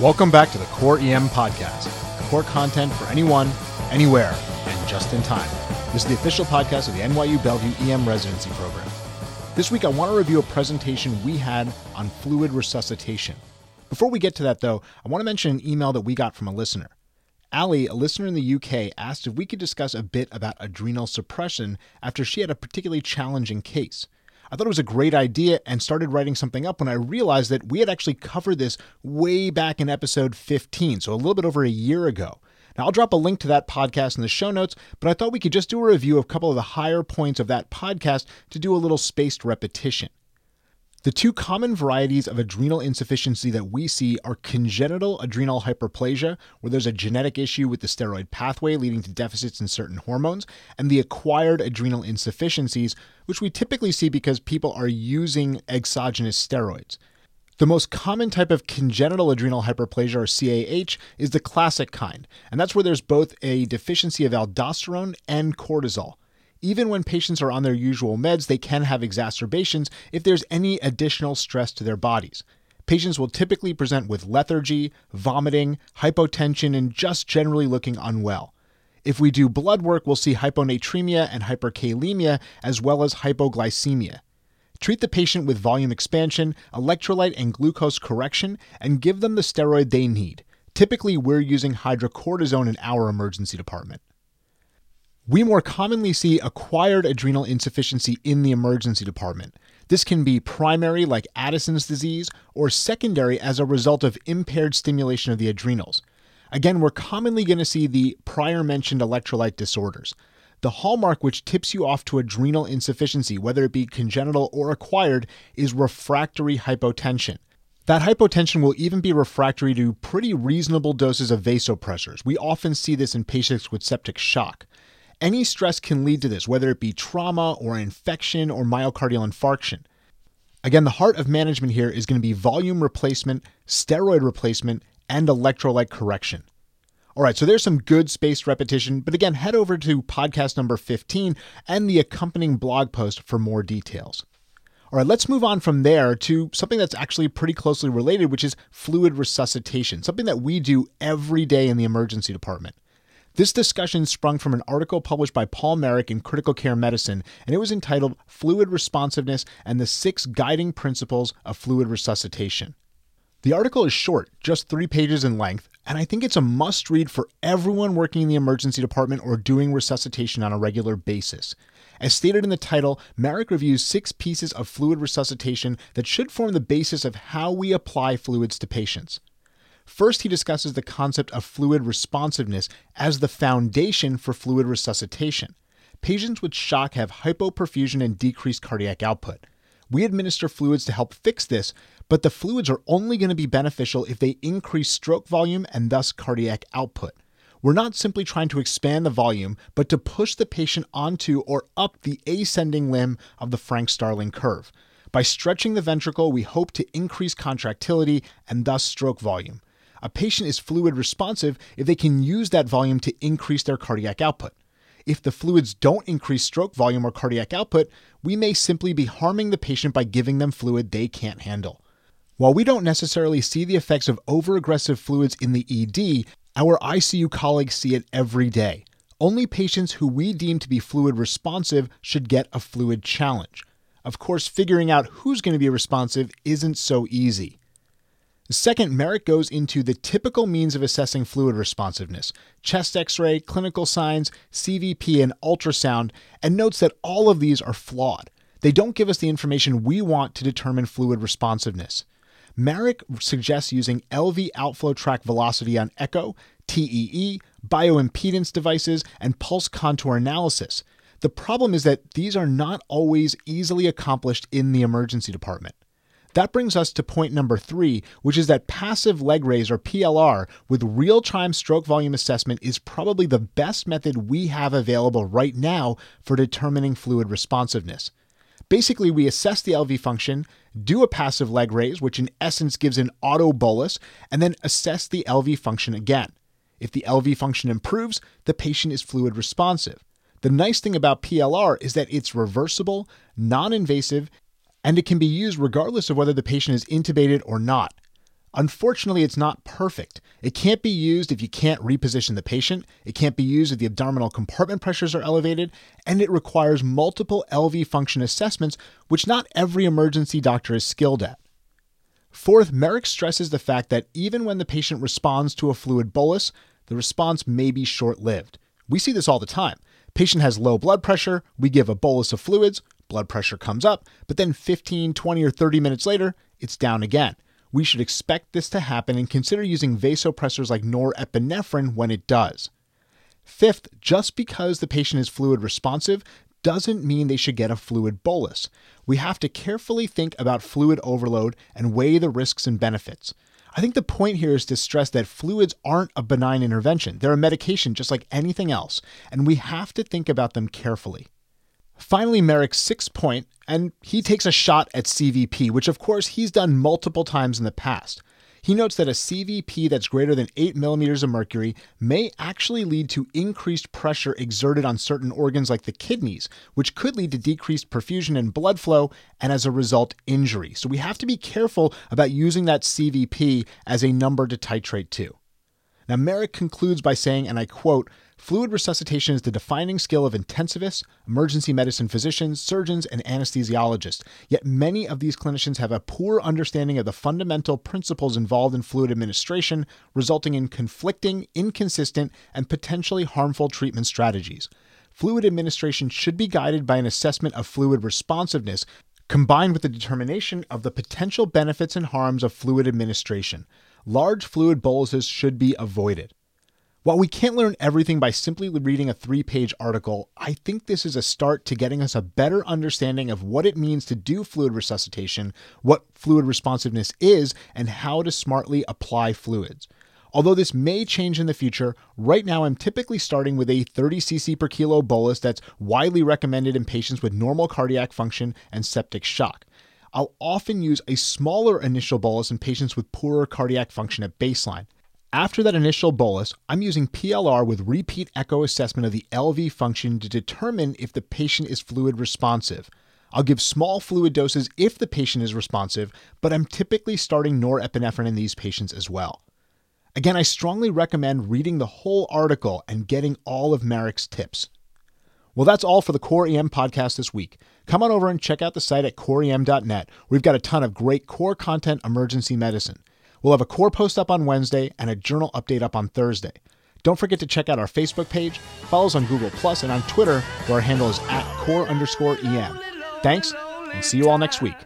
Welcome back to the Core EM Podcast, core content for anyone, anywhere, and just in time. This is the official podcast of the NYU Bellevue EM Residency Program. This week, I want to review a presentation we had on fluid resuscitation. Before we get to that, though, I want to mention an email that we got from a listener. Ali, a listener in the UK, asked if we could discuss a bit about adrenal suppression after she had a particularly challenging case. I thought it was a great idea and started writing something up when I realized that we had actually covered this way back in episode 15, so a little bit over a year ago. Now, I'll drop a link to that podcast in the show notes, but I thought we could just do a review of a couple of the higher points of that podcast to do a little spaced repetition. The two common varieties of adrenal insufficiency that we see are congenital adrenal hyperplasia, where there's a genetic issue with the steroid pathway leading to deficits in certain hormones, and the acquired adrenal insufficiencies, which we typically see because people are using exogenous steroids. The most common type of congenital adrenal hyperplasia, or CAH, is the classic kind, and that's where there's both a deficiency of aldosterone and cortisol. Even when patients are on their usual meds, they can have exacerbations if there's any additional stress to their bodies. Patients will typically present with lethargy, vomiting, hypotension, and just generally looking unwell. If we do blood work, we'll see hyponatremia and hyperkalemia, as well as hypoglycemia. Treat the patient with volume expansion, electrolyte and glucose correction, and give them the steroid they need. Typically, we're using hydrocortisone in our emergency department. We more commonly see acquired adrenal insufficiency in the emergency department. This can be primary, like Addison's disease, or secondary as a result of impaired stimulation of the adrenals. Again, we're commonly going to see the prior mentioned electrolyte disorders. The hallmark which tips you off to adrenal insufficiency, whether it be congenital or acquired, is refractory hypotension. That hypotension will even be refractory to pretty reasonable doses of vasopressors. We often see this in patients with septic shock. Any stress can lead to this, whether it be trauma or infection or myocardial infarction. Again, the heart of management here is going to be volume replacement, steroid replacement, and electrolyte correction. All right, so there's some good spaced repetition, but again, head over to podcast number 15 and the accompanying blog post for more details. All right, let's move on from there to something that's actually pretty closely related, which is fluid resuscitation, something that we do every day in the emergency department. This discussion sprung from an article published by Paul Marik in Critical Care Medicine, and it was entitled Fluid Responsiveness and the Six Guiding Principles of Fluid Resuscitation. The article is short, just three pages in length, and I think it's a must read for everyone working in the emergency department or doing resuscitation on a regular basis. As stated in the title, Marik reviews six pieces of fluid resuscitation that should form the basis of how we apply fluids to patients. First, he discusses the concept of fluid responsiveness as the foundation for fluid resuscitation. Patients with shock have hypoperfusion and decreased cardiac output. We administer fluids to help fix this, but the fluids are only going to be beneficial if they increase stroke volume and thus cardiac output. We're not simply trying to expand the volume, but to push the patient onto or up the ascending limb of the Frank Starling curve. By stretching the ventricle, we hope to increase contractility and thus stroke volume. A patient is fluid responsive if they can use that volume to increase their cardiac output. If the fluids don't increase stroke volume or cardiac output, we may simply be harming the patient by giving them fluid they can't handle. While we don't necessarily see the effects of overaggressive fluids in the ED, our ICU colleagues see it every day. Only patients who we deem to be fluid responsive should get a fluid challenge. Of course, figuring out who's going to be responsive isn't so easy. Second, Marik goes into the typical means of assessing fluid responsiveness chest x ray, clinical signs, CVP, and ultrasound, and notes that all of these are flawed. They don't give us the information we want to determine fluid responsiveness. Marik suggests using LV outflow tract velocity on echo, TEE, bioimpedance devices, and pulse contour analysis. The problem is that these are not always easily accomplished in the emergency department. That brings us to point number three, which is that passive leg raise or PLR with real time stroke volume assessment is probably the best method we have available right now for determining fluid responsiveness. Basically, we assess the LV function, do a passive leg raise, which in essence gives an auto bolus, and then assess the LV function again. If the LV function improves, the patient is fluid responsive. The nice thing about PLR is that it's reversible, non invasive, and it can be used regardless of whether the patient is intubated or not. Unfortunately, it's not perfect. It can't be used if you can't reposition the patient, it can't be used if the abdominal compartment pressures are elevated, and it requires multiple LV function assessments, which not every emergency doctor is skilled at. Fourth, Marik stresses the fact that even when the patient responds to a fluid bolus, the response may be short lived. We see this all the time. Patient has low blood pressure, we give a bolus of fluids, blood pressure comes up, but then 15, 20, or 30 minutes later, it's down again we should expect this to happen and consider using vasopressors like norepinephrine when it does. Fifth, just because the patient is fluid responsive doesn't mean they should get a fluid bolus. We have to carefully think about fluid overload and weigh the risks and benefits. I think the point here is to stress that fluids aren't a benign intervention. They're a medication just like anything else, and we have to think about them carefully. Finally, Marik's sixth point, and he takes a shot at CVP, which of course he's done multiple times in the past. He notes that a CVP that's greater than 8 millimeters of mercury may actually lead to increased pressure exerted on certain organs like the kidneys, which could lead to decreased perfusion and blood flow and as a result, injury. So we have to be careful about using that CVP as a number to titrate to. Now, Marik concludes by saying, and I quote, Fluid resuscitation is the defining skill of intensivists, emergency medicine physicians, surgeons, and anesthesiologists. Yet many of these clinicians have a poor understanding of the fundamental principles involved in fluid administration, resulting in conflicting, inconsistent, and potentially harmful treatment strategies. Fluid administration should be guided by an assessment of fluid responsiveness combined with the determination of the potential benefits and harms of fluid administration. Large fluid boluses should be avoided. While we can't learn everything by simply reading a three page article, I think this is a start to getting us a better understanding of what it means to do fluid resuscitation, what fluid responsiveness is, and how to smartly apply fluids. Although this may change in the future, right now I'm typically starting with a 30 cc per kilo bolus that's widely recommended in patients with normal cardiac function and septic shock. I'll often use a smaller initial bolus in patients with poorer cardiac function at baseline. After that initial bolus, I'm using PLR with repeat echo assessment of the LV function to determine if the patient is fluid responsive. I'll give small fluid doses if the patient is responsive, but I'm typically starting norepinephrine in these patients as well. Again, I strongly recommend reading the whole article and getting all of Marik's tips. Well, that's all for the Core EM podcast this week. Come on over and check out the site at coreem.net. We've got a ton of great core content emergency medicine. We'll have a core post up on Wednesday and a journal update up on Thursday. Don't forget to check out our Facebook page, follow us on Google Plus, and on Twitter, where our handle is at core underscore EM. Thanks, and see you all next week.